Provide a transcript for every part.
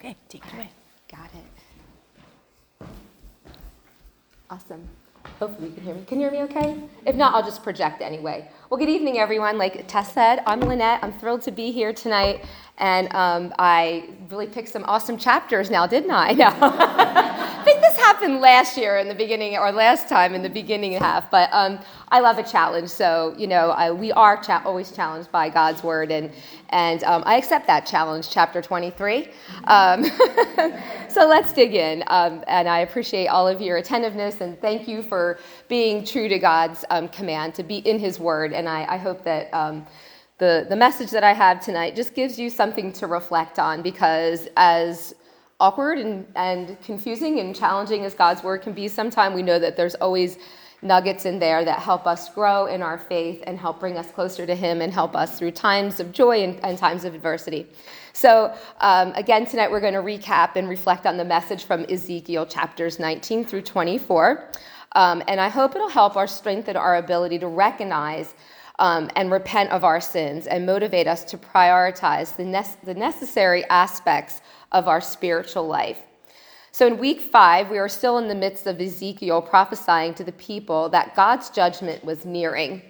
Okay, take it away. Got it. Awesome. Hopefully you can hear me. Can you hear me okay? If not, I'll just project anyway. Well, good evening, everyone. Like Tess said, I'm Lynette. I'm thrilled to be here tonight. And um, I really picked some awesome chapters now, didn't I? I happened last year in the beginning, or last time in the beginning half. But um, I love a challenge. So, you know, I, we are cha- always challenged by God's word. And, and um, I accept that challenge, chapter 23. Um, so let's dig in. Um, and I appreciate all of your attentiveness. And thank you for being true to God's um, command to be in his word. And I, I hope that um, the, the message that I have tonight just gives you something to reflect on because as awkward and, and confusing and challenging as God's word can be sometimes, we know that there's always nuggets in there that help us grow in our faith and help bring us closer to Him and help us through times of joy and, and times of adversity. So, um, again, tonight we're going to recap and reflect on the message from Ezekiel chapters 19 through 24. Um, and I hope it'll help our strengthen our ability to recognize um, and repent of our sins and motivate us to prioritize the, ne- the necessary aspects of our spiritual life. So in week five, we are still in the midst of Ezekiel prophesying to the people that God's judgment was nearing.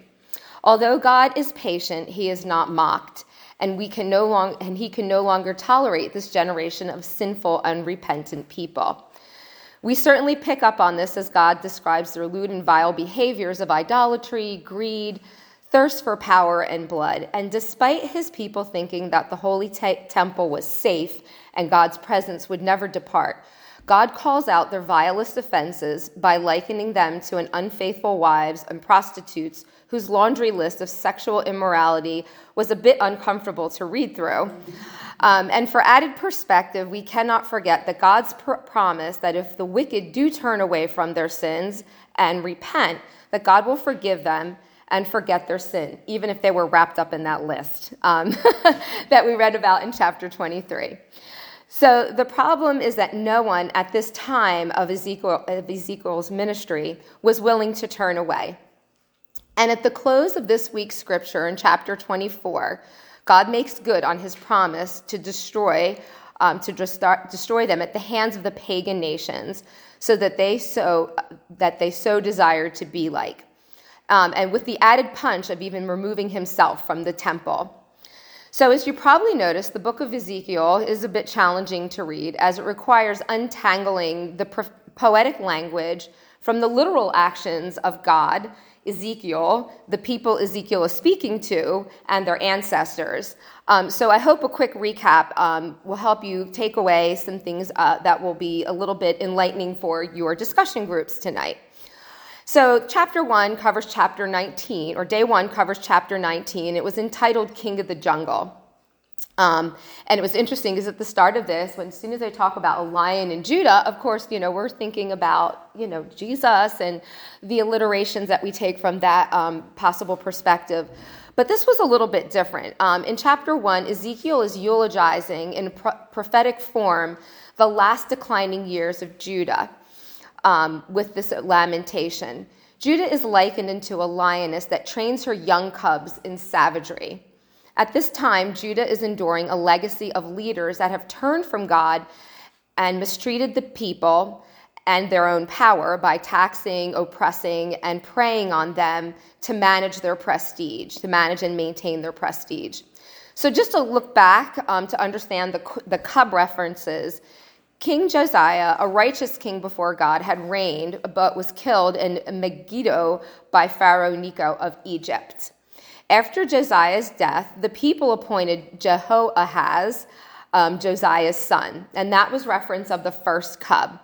Although God is patient, he is not mocked, and we can no long, and he can no longer tolerate this generation of sinful, unrepentant people. We certainly pick up on this as God describes their lewd and vile behaviors of idolatry, greed, thirst for power and blood. And despite his people thinking that the holy te- temple was safe and God's presence would never depart, God calls out their vilest offenses by likening them to an unfaithful wives and prostitutes whose laundry list of sexual immorality was a bit uncomfortable to read through. Um, and for added perspective, we cannot forget that God's pr- promise that if the wicked do turn away from their sins and repent, that God will forgive them and forget their sin, even if they were wrapped up in that list um, that we read about in chapter 23. So the problem is that no one at this time of, Ezekiel, of Ezekiel's ministry was willing to turn away. And at the close of this week's scripture in chapter 24, God makes good on his promise to destroy, um, to destroy them at the hands of the pagan nations, so that they so that they so desired to be like um, and with the added punch of even removing himself from the temple. So, as you probably noticed, the book of Ezekiel is a bit challenging to read as it requires untangling the pro- poetic language from the literal actions of God, Ezekiel, the people Ezekiel is speaking to, and their ancestors. Um, so, I hope a quick recap um, will help you take away some things uh, that will be a little bit enlightening for your discussion groups tonight. So, chapter one covers chapter 19, or day one covers chapter 19. It was entitled King of the Jungle. Um, and it was interesting because at the start of this, when as soon as I talk about a lion in Judah, of course, you know, we're thinking about, you know, Jesus and the alliterations that we take from that um, possible perspective. But this was a little bit different. Um, in chapter one, Ezekiel is eulogizing in pro- prophetic form the last declining years of Judah um, with this lamentation. Judah is likened into a lioness that trains her young cubs in savagery. At this time, Judah is enduring a legacy of leaders that have turned from God and mistreated the people and their own power by taxing, oppressing, and preying on them to manage their prestige, to manage and maintain their prestige. So, just to look back um, to understand the, the cub references, King Josiah, a righteous king before God, had reigned but was killed in Megiddo by Pharaoh Necho of Egypt. After Josiah's death, the people appointed Jehoahaz, um, Josiah's son, and that was reference of the first cub.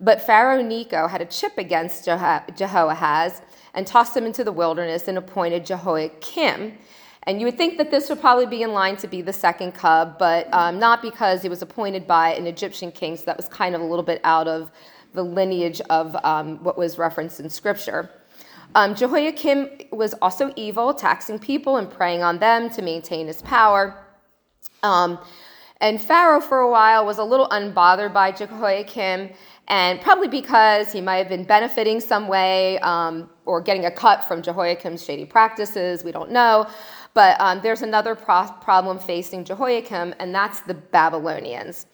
But Pharaoh Necho had a chip against Jehoahaz and tossed him into the wilderness and appointed Jehoiakim, and you would think that this would probably be in line to be the second cub, but um, not because he was appointed by an Egyptian king, so that was kind of a little bit out of the lineage of um, what was referenced in Scripture. Um, Jehoiakim was also evil, taxing people and preying on them to maintain his power. Um, and Pharaoh, for a while, was a little unbothered by Jehoiakim, and probably because he might have been benefiting some way um, or getting a cut from Jehoiakim's shady practices, we don't know. But um, there's another pro- problem facing Jehoiakim, and that's the Babylonians.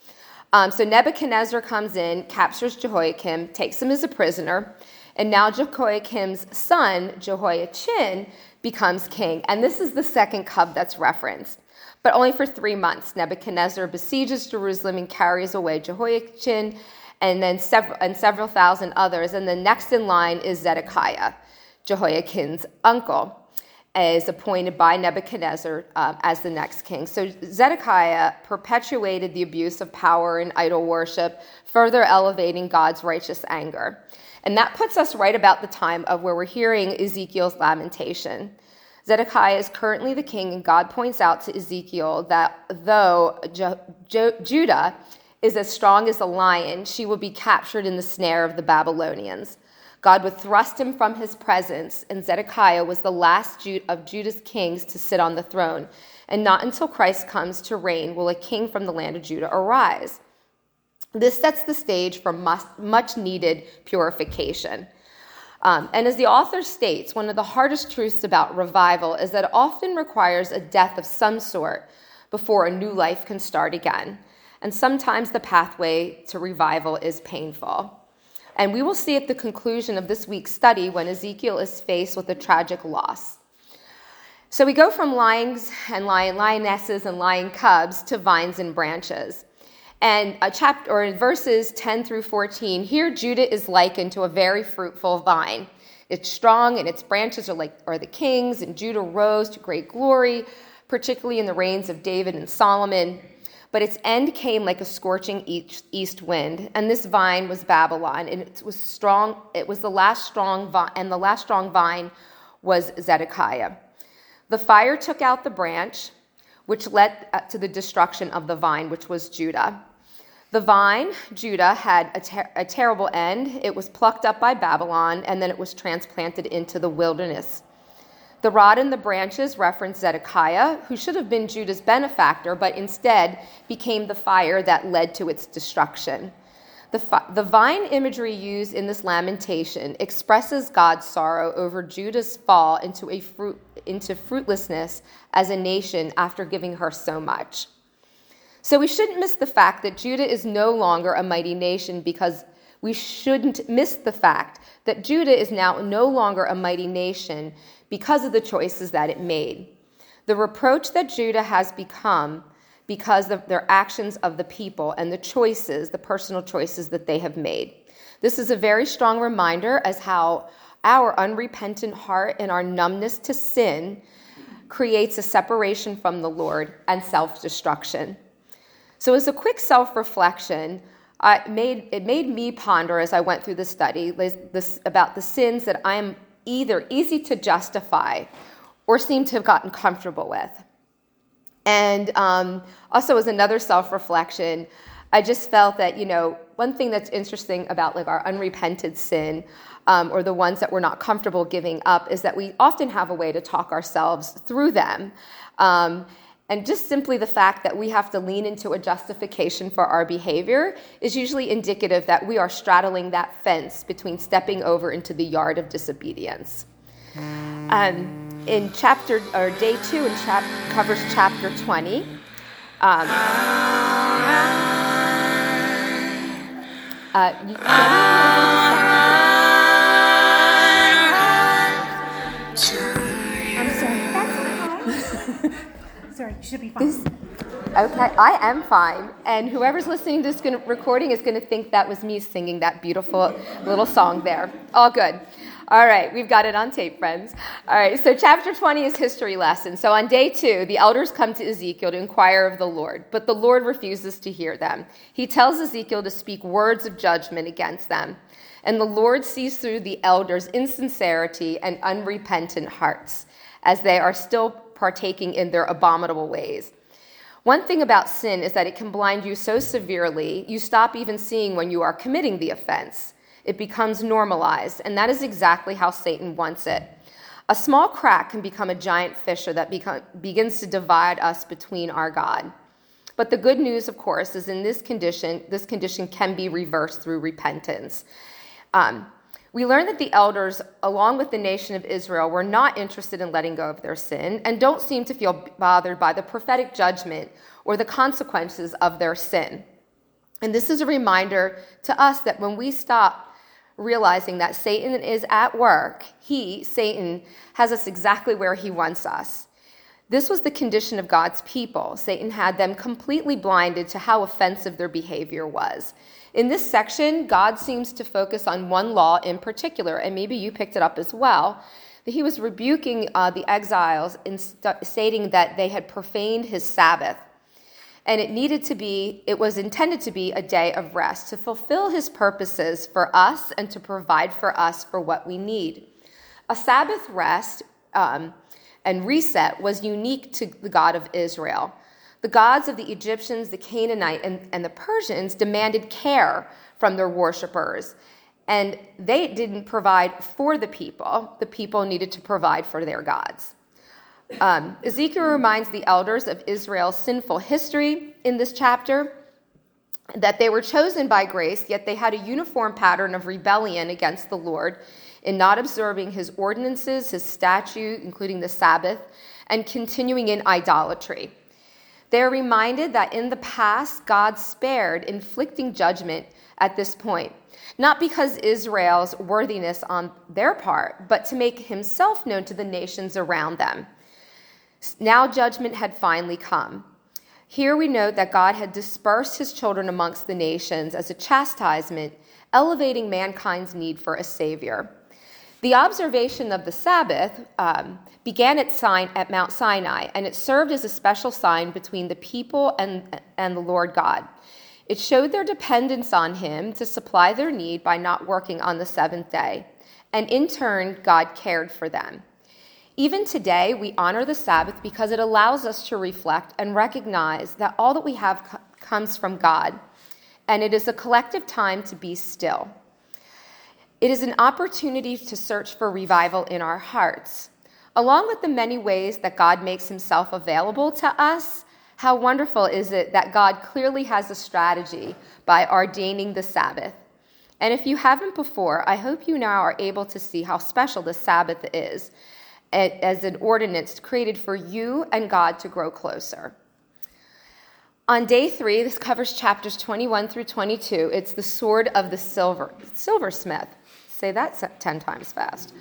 Um, so Nebuchadnezzar comes in, captures Jehoiakim, takes him as a prisoner, and now Jehoiakim's son, Jehoiachin, becomes king. And this is the second cub that's referenced. But only for three months. Nebuchadnezzar besieges Jerusalem and carries away Jehoiachin and then several, and several thousand others. And the next in line is Zedekiah, Jehoiakim's uncle is appointed by Nebuchadnezzar uh, as the next king. So Zedekiah perpetuated the abuse of power and idol worship, further elevating God's righteous anger. And that puts us right about the time of where we're hearing Ezekiel's lamentation. Zedekiah is currently the king, and God points out to Ezekiel that though Judah is as strong as a lion, she will be captured in the snare of the Babylonians. God would thrust him from his presence, and Zedekiah was the last of Judah's kings to sit on the throne. And not until Christ comes to reign will a king from the land of Judah arise. This sets the stage for much needed purification. Um, and as the author states, one of the hardest truths about revival is that it often requires a death of some sort before a new life can start again. And sometimes the pathway to revival is painful. And we will see at the conclusion of this week's study when Ezekiel is faced with a tragic loss. So we go from lions and lion, lionesses and lion cubs to vines and branches. And a chapter or in verses 10 through 14, here Judah is likened to a very fruitful vine. It's strong and its branches are like are the kings, and Judah rose to great glory, particularly in the reigns of David and Solomon but its end came like a scorching east wind. And this vine was Babylon, and it was strong. It was the last strong vine, and the last strong vine was Zedekiah. The fire took out the branch, which led uh, to the destruction of the vine, which was Judah. The vine, Judah, had a, ter- a terrible end. It was plucked up by Babylon, and then it was transplanted into the wilderness. The rod and the branches reference Zedekiah, who should have been Judah's benefactor, but instead became the fire that led to its destruction. The, fi- the vine imagery used in this lamentation expresses God's sorrow over Judah's fall into, a fruit, into fruitlessness as a nation after giving her so much. So we shouldn't miss the fact that Judah is no longer a mighty nation because we shouldn't miss the fact that Judah is now no longer a mighty nation because of the choices that it made. The reproach that Judah has become because of their actions of the people and the choices, the personal choices that they have made. This is a very strong reminder as how our unrepentant heart and our numbness to sin creates a separation from the Lord and self destruction. So, as a quick self reflection, made, it made me ponder as I went through the study this, about the sins that I am either easy to justify or seem to have gotten comfortable with. And um, also, as another self reflection, I just felt that, you know, one thing that's interesting about like our unrepented sin um, or the ones that we're not comfortable giving up is that we often have a way to talk ourselves through them. Um, and just simply the fact that we have to lean into a justification for our behavior is usually indicative that we are straddling that fence between stepping over into the yard of disobedience. Um, in chapter or day two, and chap, covers chapter 20. Um, uh, should be fine. This, okay, I am fine. And whoever's listening to this recording is going to think that was me singing that beautiful little song there. All good. All right, we've got it on tape, friends. All right, so chapter 20 is history lesson. So on day two, the elders come to Ezekiel to inquire of the Lord, but the Lord refuses to hear them. He tells Ezekiel to speak words of judgment against them. And the Lord sees through the elders' insincerity and unrepentant hearts as they are still partaking in their abominable ways. One thing about sin is that it can blind you so severely, you stop even seeing when you are committing the offense. It becomes normalized, and that is exactly how Satan wants it. A small crack can become a giant fissure that become, begins to divide us between our God. But the good news, of course, is in this condition, this condition can be reversed through repentance. Um, we learn that the elders, along with the nation of Israel, were not interested in letting go of their sin and don't seem to feel bothered by the prophetic judgment or the consequences of their sin. And this is a reminder to us that when we stop realizing that Satan is at work, he, Satan, has us exactly where he wants us. This was the condition of God's people. Satan had them completely blinded to how offensive their behavior was. In this section, God seems to focus on one law in particular, and maybe you picked it up as well. That he was rebuking uh, the exiles in st- stating that they had profaned his Sabbath and it needed to be, it was intended to be a day of rest to fulfill his purposes for us and to provide for us for what we need. A Sabbath rest um, and reset was unique to the God of Israel. The gods of the Egyptians, the Canaanite, and, and the Persians demanded care from their worshippers. And they didn't provide for the people, the people needed to provide for their gods. Um, Ezekiel reminds the elders of Israel's sinful history in this chapter, that they were chosen by grace, yet they had a uniform pattern of rebellion against the Lord in not observing his ordinances, his statute, including the Sabbath, and continuing in idolatry. They are reminded that in the past, God spared inflicting judgment at this point, not because Israel's worthiness on their part, but to make himself known to the nations around them. Now judgment had finally come. Here we note that God had dispersed his children amongst the nations as a chastisement, elevating mankind's need for a Savior. The observation of the Sabbath um, began at, at Mount Sinai, and it served as a special sign between the people and, and the Lord God. It showed their dependence on Him to supply their need by not working on the seventh day. And in turn, God cared for them. Even today, we honor the Sabbath because it allows us to reflect and recognize that all that we have comes from God, and it is a collective time to be still. It is an opportunity to search for revival in our hearts. Along with the many ways that God makes himself available to us, how wonderful is it that God clearly has a strategy by ordaining the Sabbath? And if you haven't before, I hope you now are able to see how special the Sabbath is as an ordinance created for you and God to grow closer. On day three, this covers chapters 21 through 22. It's the sword of the silver, silversmith. Say that 10 times fast.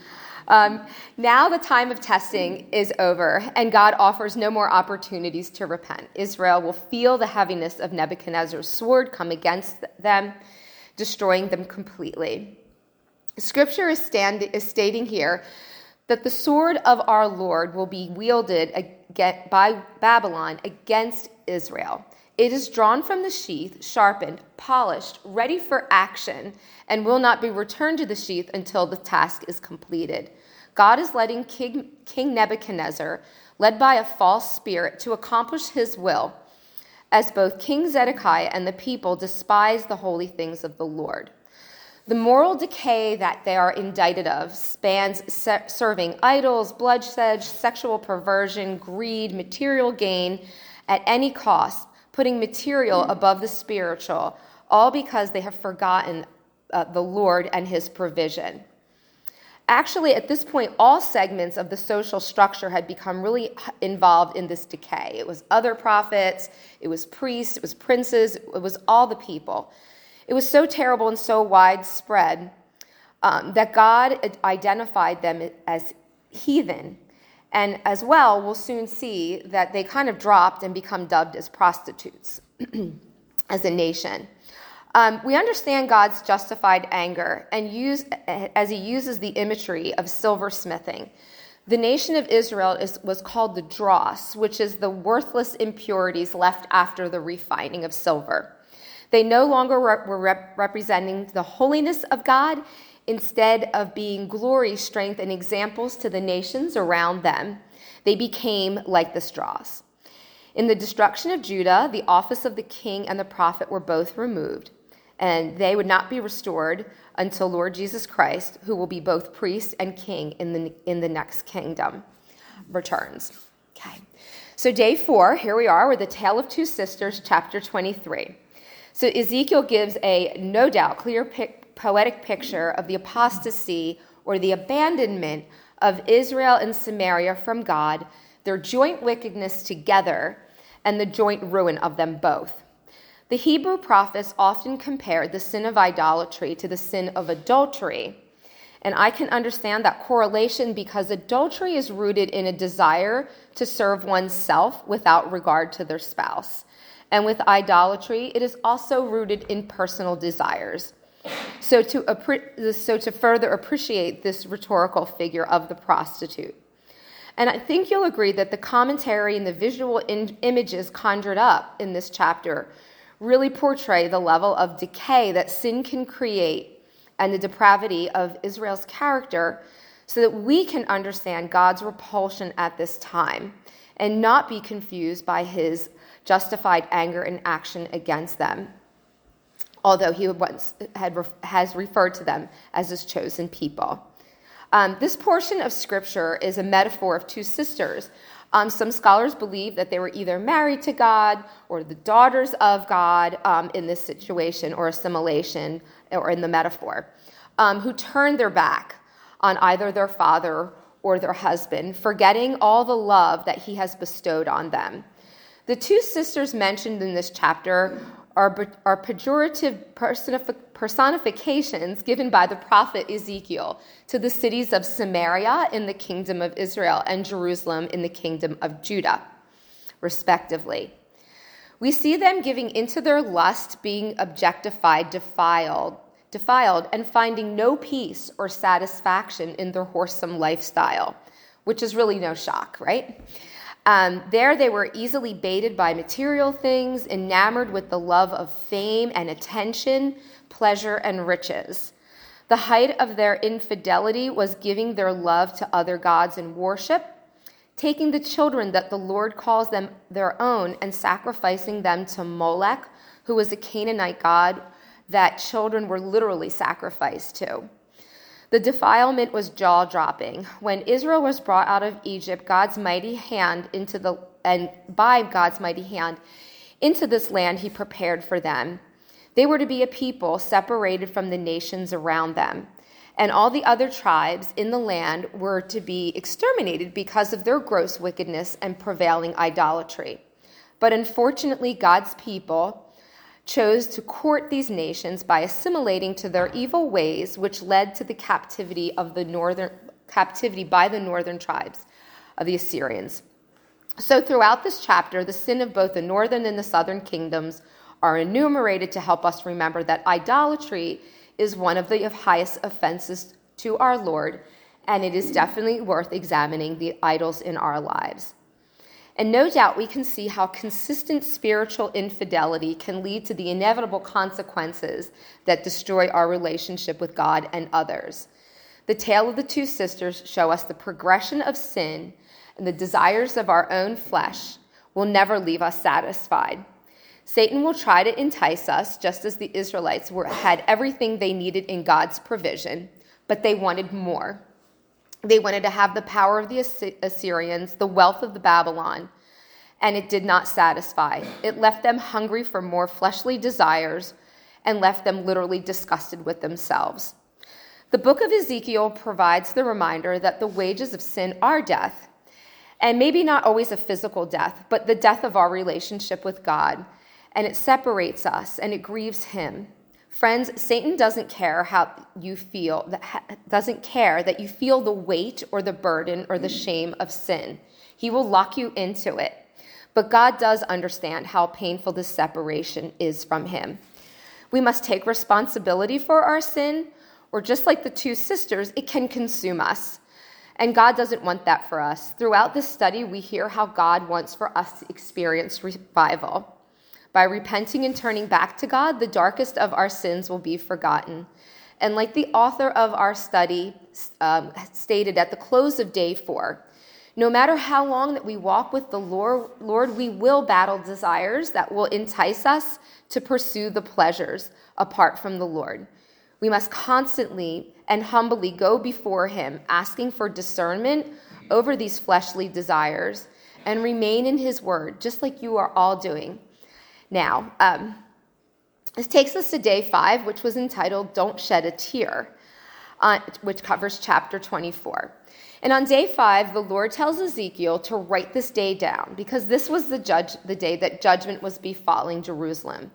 Um, now the time of testing is over, and God offers no more opportunities to repent. Israel will feel the heaviness of Nebuchadnezzar's sword come against them, destroying them completely. Scripture is, stand, is stating here that the sword of our Lord will be wielded by Babylon against Israel. It is drawn from the sheath, sharpened, polished, ready for action, and will not be returned to the sheath until the task is completed. God is letting King, King Nebuchadnezzar, led by a false spirit, to accomplish his will, as both King Zedekiah and the people despise the holy things of the Lord. The moral decay that they are indicted of spans serving idols, bloodshed, sexual perversion, greed, material gain at any cost, putting material above the spiritual, all because they have forgotten uh, the Lord and his provision. Actually, at this point, all segments of the social structure had become really involved in this decay. It was other prophets, it was priests, it was princes, it was all the people. It was so terrible and so widespread um, that God identified them as heathen. And as well, we'll soon see that they kind of dropped and become dubbed as prostitutes as a nation. Um, we understand God's justified anger and use, as he uses the imagery of silversmithing. The nation of Israel is, was called the dross, which is the worthless impurities left after the refining of silver. They no longer were rep- representing the holiness of God, instead of being glory, strength, and examples to the nations around them. They became like the dross. In the destruction of Judah, the office of the king and the prophet were both removed, and they would not be restored until Lord Jesus Christ, who will be both priest and king in the, in the next kingdom, returns. Okay. So, day four, here we are with the Tale of Two Sisters, chapter 23. So Ezekiel gives a no doubt clear pic- poetic picture of the apostasy or the abandonment of Israel and Samaria from God, their joint wickedness together, and the joint ruin of them both. The Hebrew prophets often compared the sin of idolatry to the sin of adultery. And I can understand that correlation because adultery is rooted in a desire to serve oneself without regard to their spouse. And with idolatry, it is also rooted in personal desires. So to, so to further appreciate this rhetorical figure of the prostitute. And I think you'll agree that the commentary and the visual in- images conjured up in this chapter really portray the level of decay that sin can create and the depravity of Israel's character so that we can understand God's repulsion at this time and not be confused by his justified anger and action against them, although he once had, has referred to them as his chosen people. Um, this portion of scripture is a metaphor of two sisters. Um, some scholars believe that they were either married to God or the daughters of God um, in this situation or assimilation or in the metaphor, um, who turned their back on either their father or their husband, forgetting all the love that he has bestowed on them. The two sisters mentioned in this chapter are, are pejorative personifications given by the prophet Ezekiel to the cities of Samaria in the kingdom of Israel and Jerusalem in the kingdom of Judah, respectively. We see them giving into their lust, being objectified, defiled, defiled, and finding no peace or satisfaction in their wholesome lifestyle, which is really no shock, right? Um, there, they were easily baited by material things, enamored with the love of fame and attention, pleasure and riches. The height of their infidelity was giving their love to other gods in worship, taking the children that the Lord calls them their own and sacrificing them to Molech, who was a Canaanite god that children were literally sacrificed to. The defilement was jaw dropping. When Israel was brought out of Egypt, God's mighty hand into the and by God's mighty hand into this land he prepared for them. They were to be a people separated from the nations around them. And all the other tribes in the land were to be exterminated because of their gross wickedness and prevailing idolatry. But unfortunately, God's people chose to court these nations by assimilating to their evil ways, which led to the captivity of the northern captivity by the northern tribes of the Assyrians. So throughout this chapter, the sin of both the northern and the southern kingdoms are enumerated to help us remember that idolatry is one of the highest offenses to our Lord, and it is definitely worth examining the idols in our lives. And no doubt we can see how consistent spiritual infidelity can lead to the inevitable consequences that destroy our relationship with God and others. The tale of the two sisters show us the progression of sin and the desires of our own flesh will never leave us satisfied. Satan will try to entice us, just as the Israelites were, had everything they needed in God's provision, but they wanted more. They wanted to have the power of the Assyrians, the wealth of the Babylon, and it did not satisfy. It left them hungry for more fleshly desires and left them literally disgusted with themselves. The book of Ezekiel provides the reminder that the wages of sin are death, and maybe not always a physical death, but the death of our relationship with God. And it separates us and it grieves Him. Friends, Satan doesn't care how you feel, doesn't care that you feel the weight or the burden or the shame of sin. He will lock you into it. But God does understand how painful this separation is from Him. We must take responsibility for our sin, or just like the two sisters, it can consume us. And God doesn't want that for us. Throughout this study, we hear how God wants for us to experience revival. By repenting and turning back to God, the darkest of our sins will be forgotten. And like the author of our study um, stated at the close of day four, no matter how long that we walk with the Lord, Lord, we will battle desires that will entice us to pursue the pleasures apart from the Lord. We must constantly and humbly go before Him, asking for discernment over these fleshly desires and remain in His Word, just like you are all doing. Now, um, this takes us to day five, which was entitled Don't Shed a Tear, uh, which covers chapter 24. And on day five, the Lord tells Ezekiel to write this day down because this was the, judge, the day that judgment was befalling Jerusalem.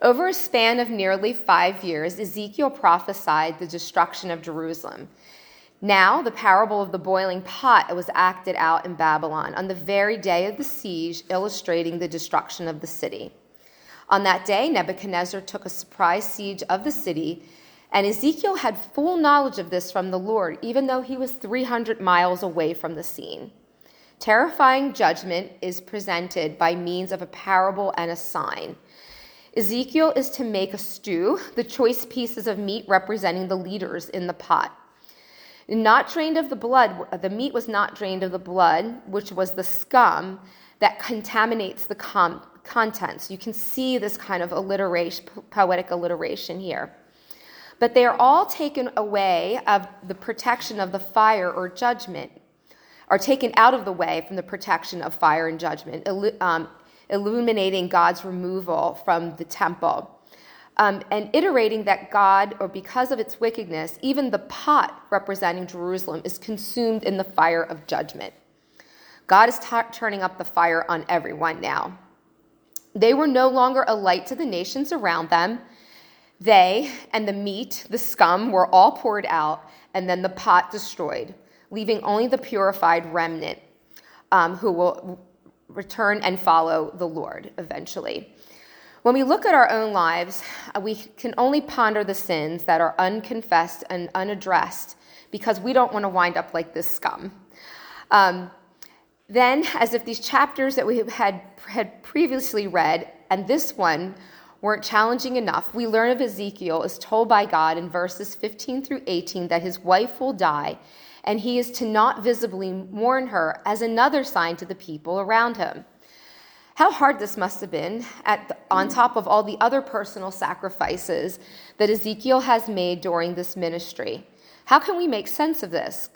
Over a span of nearly five years, Ezekiel prophesied the destruction of Jerusalem. Now, the parable of the boiling pot was acted out in Babylon on the very day of the siege, illustrating the destruction of the city. On that day, Nebuchadnezzar took a surprise siege of the city, and Ezekiel had full knowledge of this from the Lord, even though he was 300 miles away from the scene. Terrifying judgment is presented by means of a parable and a sign. Ezekiel is to make a stew, the choice pieces of meat representing the leaders in the pot. Not drained of the blood, the meat was not drained of the blood, which was the scum that contaminates the com- contents. You can see this kind of alliteration, poetic alliteration here. But they are all taken away of the protection of the fire or judgment, are taken out of the way from the protection of fire and judgment, um, illuminating God's removal from the temple um, and iterating that God, or because of its wickedness, even the pot representing Jerusalem is consumed in the fire of judgment. God is t- turning up the fire on everyone now. They were no longer a light to the nations around them. They and the meat, the scum, were all poured out, and then the pot destroyed, leaving only the purified remnant um, who will return and follow the Lord eventually. When we look at our own lives, uh, we can only ponder the sins that are unconfessed and unaddressed because we don't want to wind up like this scum. Um, then, as if these chapters that we had, had previously read and this one weren't challenging enough, we learn of Ezekiel is told by God in verses 15 through 18 that his wife will die and he is to not visibly mourn her as another sign to the people around him. How hard this must have been the, on mm. top of all the other personal sacrifices that Ezekiel has made during this ministry. How can we make sense of this?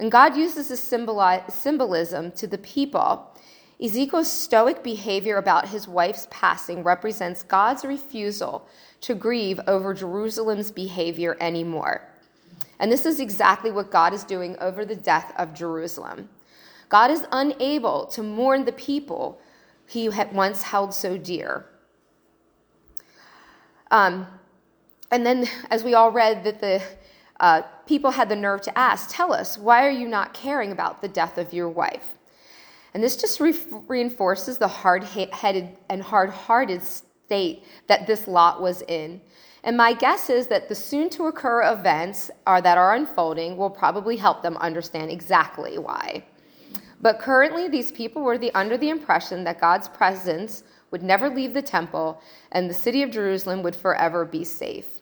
And God uses this symbolism to the people. Ezekiel's stoic behavior about his wife's passing represents God's refusal to grieve over Jerusalem's behavior anymore. And this is exactly what God is doing over the death of Jerusalem. God is unable to mourn the people he had once held so dear. Um, and then, as we all read, that the uh, people had the nerve to ask, Tell us, why are you not caring about the death of your wife? And this just re- reinforces the hard headed and hard hearted state that this lot was in. And my guess is that the soon to occur events are, that are unfolding will probably help them understand exactly why. But currently, these people were the, under the impression that God's presence would never leave the temple and the city of Jerusalem would forever be safe.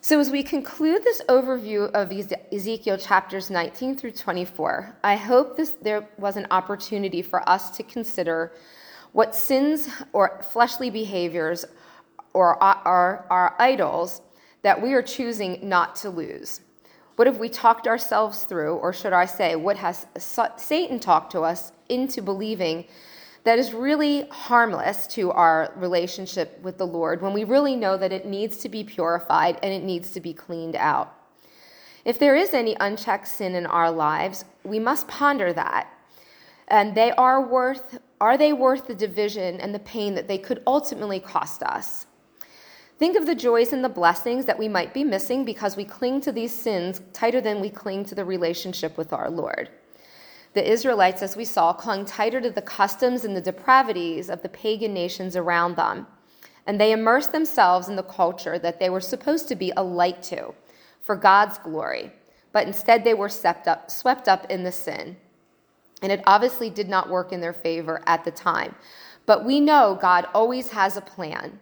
So, as we conclude this overview of Ezekiel chapters 19 through 24, I hope this, there was an opportunity for us to consider what sins or fleshly behaviors or are, are idols that we are choosing not to lose. What have we talked ourselves through, or should I say, what has Satan talked to us into believing that is really harmless to our relationship with the Lord when we really know that it needs to be purified and it needs to be cleaned out? If there is any unchecked sin in our lives, we must ponder that. And they are worth are they worth the division and the pain that they could ultimately cost us? Think of the joys and the blessings that we might be missing because we cling to these sins tighter than we cling to the relationship with our Lord. The Israelites, as we saw, clung tighter to the customs and the depravities of the pagan nations around them, and they immersed themselves in the culture that they were supposed to be a light to for God's glory, but instead they were swept up, swept up in the sin. And it obviously did not work in their favor at the time. But we know God always has a plan.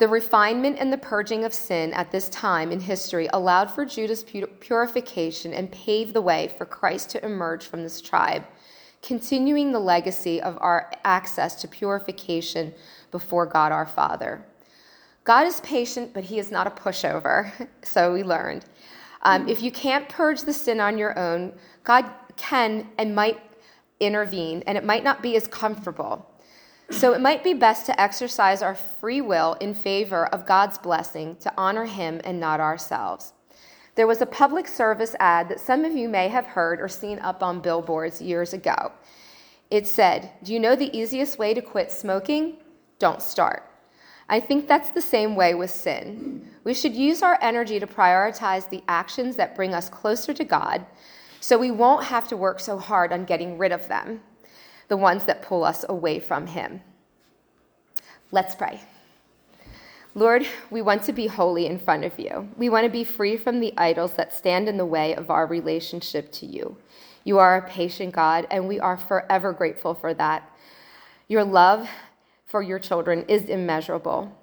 The refinement and the purging of sin at this time in history allowed for Judah's purification and paved the way for Christ to emerge from this tribe, continuing the legacy of our access to purification before God our Father. God is patient, but He is not a pushover, so we learned. Um, if you can't purge the sin on your own, God can and might intervene, and it might not be as comfortable. So it might be best to exercise our free will in favor of God's blessing to honor Him and not ourselves. There was a public service ad that some of you may have heard or seen up on billboards years ago. It said, Do you know the easiest way to quit smoking? Don't start. I think that's the same way with sin. We should use our energy to prioritize the actions that bring us closer to God so we won't have to work so hard on getting rid of them, the ones that pull us away from Him. Let's pray. Lord, we want to be holy in front of you. We want to be free from the idols that stand in the way of our relationship to you. You are a patient God, and we are forever grateful for that. Your love for your children is immeasurable.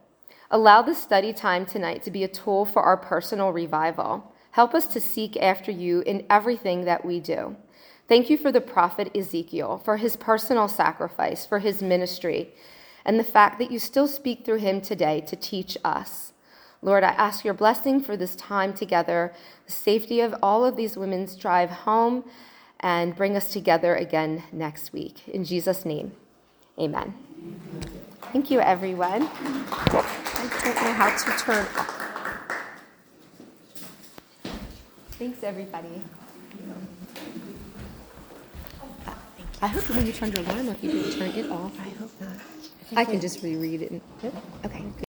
Allow the study time tonight to be a tool for our personal revival. Help us to seek after you in everything that we do. Thank you for the prophet Ezekiel, for his personal sacrifice, for his ministry, and the fact that you still speak through him today to teach us. Lord, I ask your blessing for this time together, the safety of all of these women's drive home, and bring us together again next week. In Jesus' name, amen. Thank you, everyone. I don't know how to turn. Thanks, everybody. I hope when you turned your alarm off, you didn't turn it off. I hope not. I can just reread it. Okay.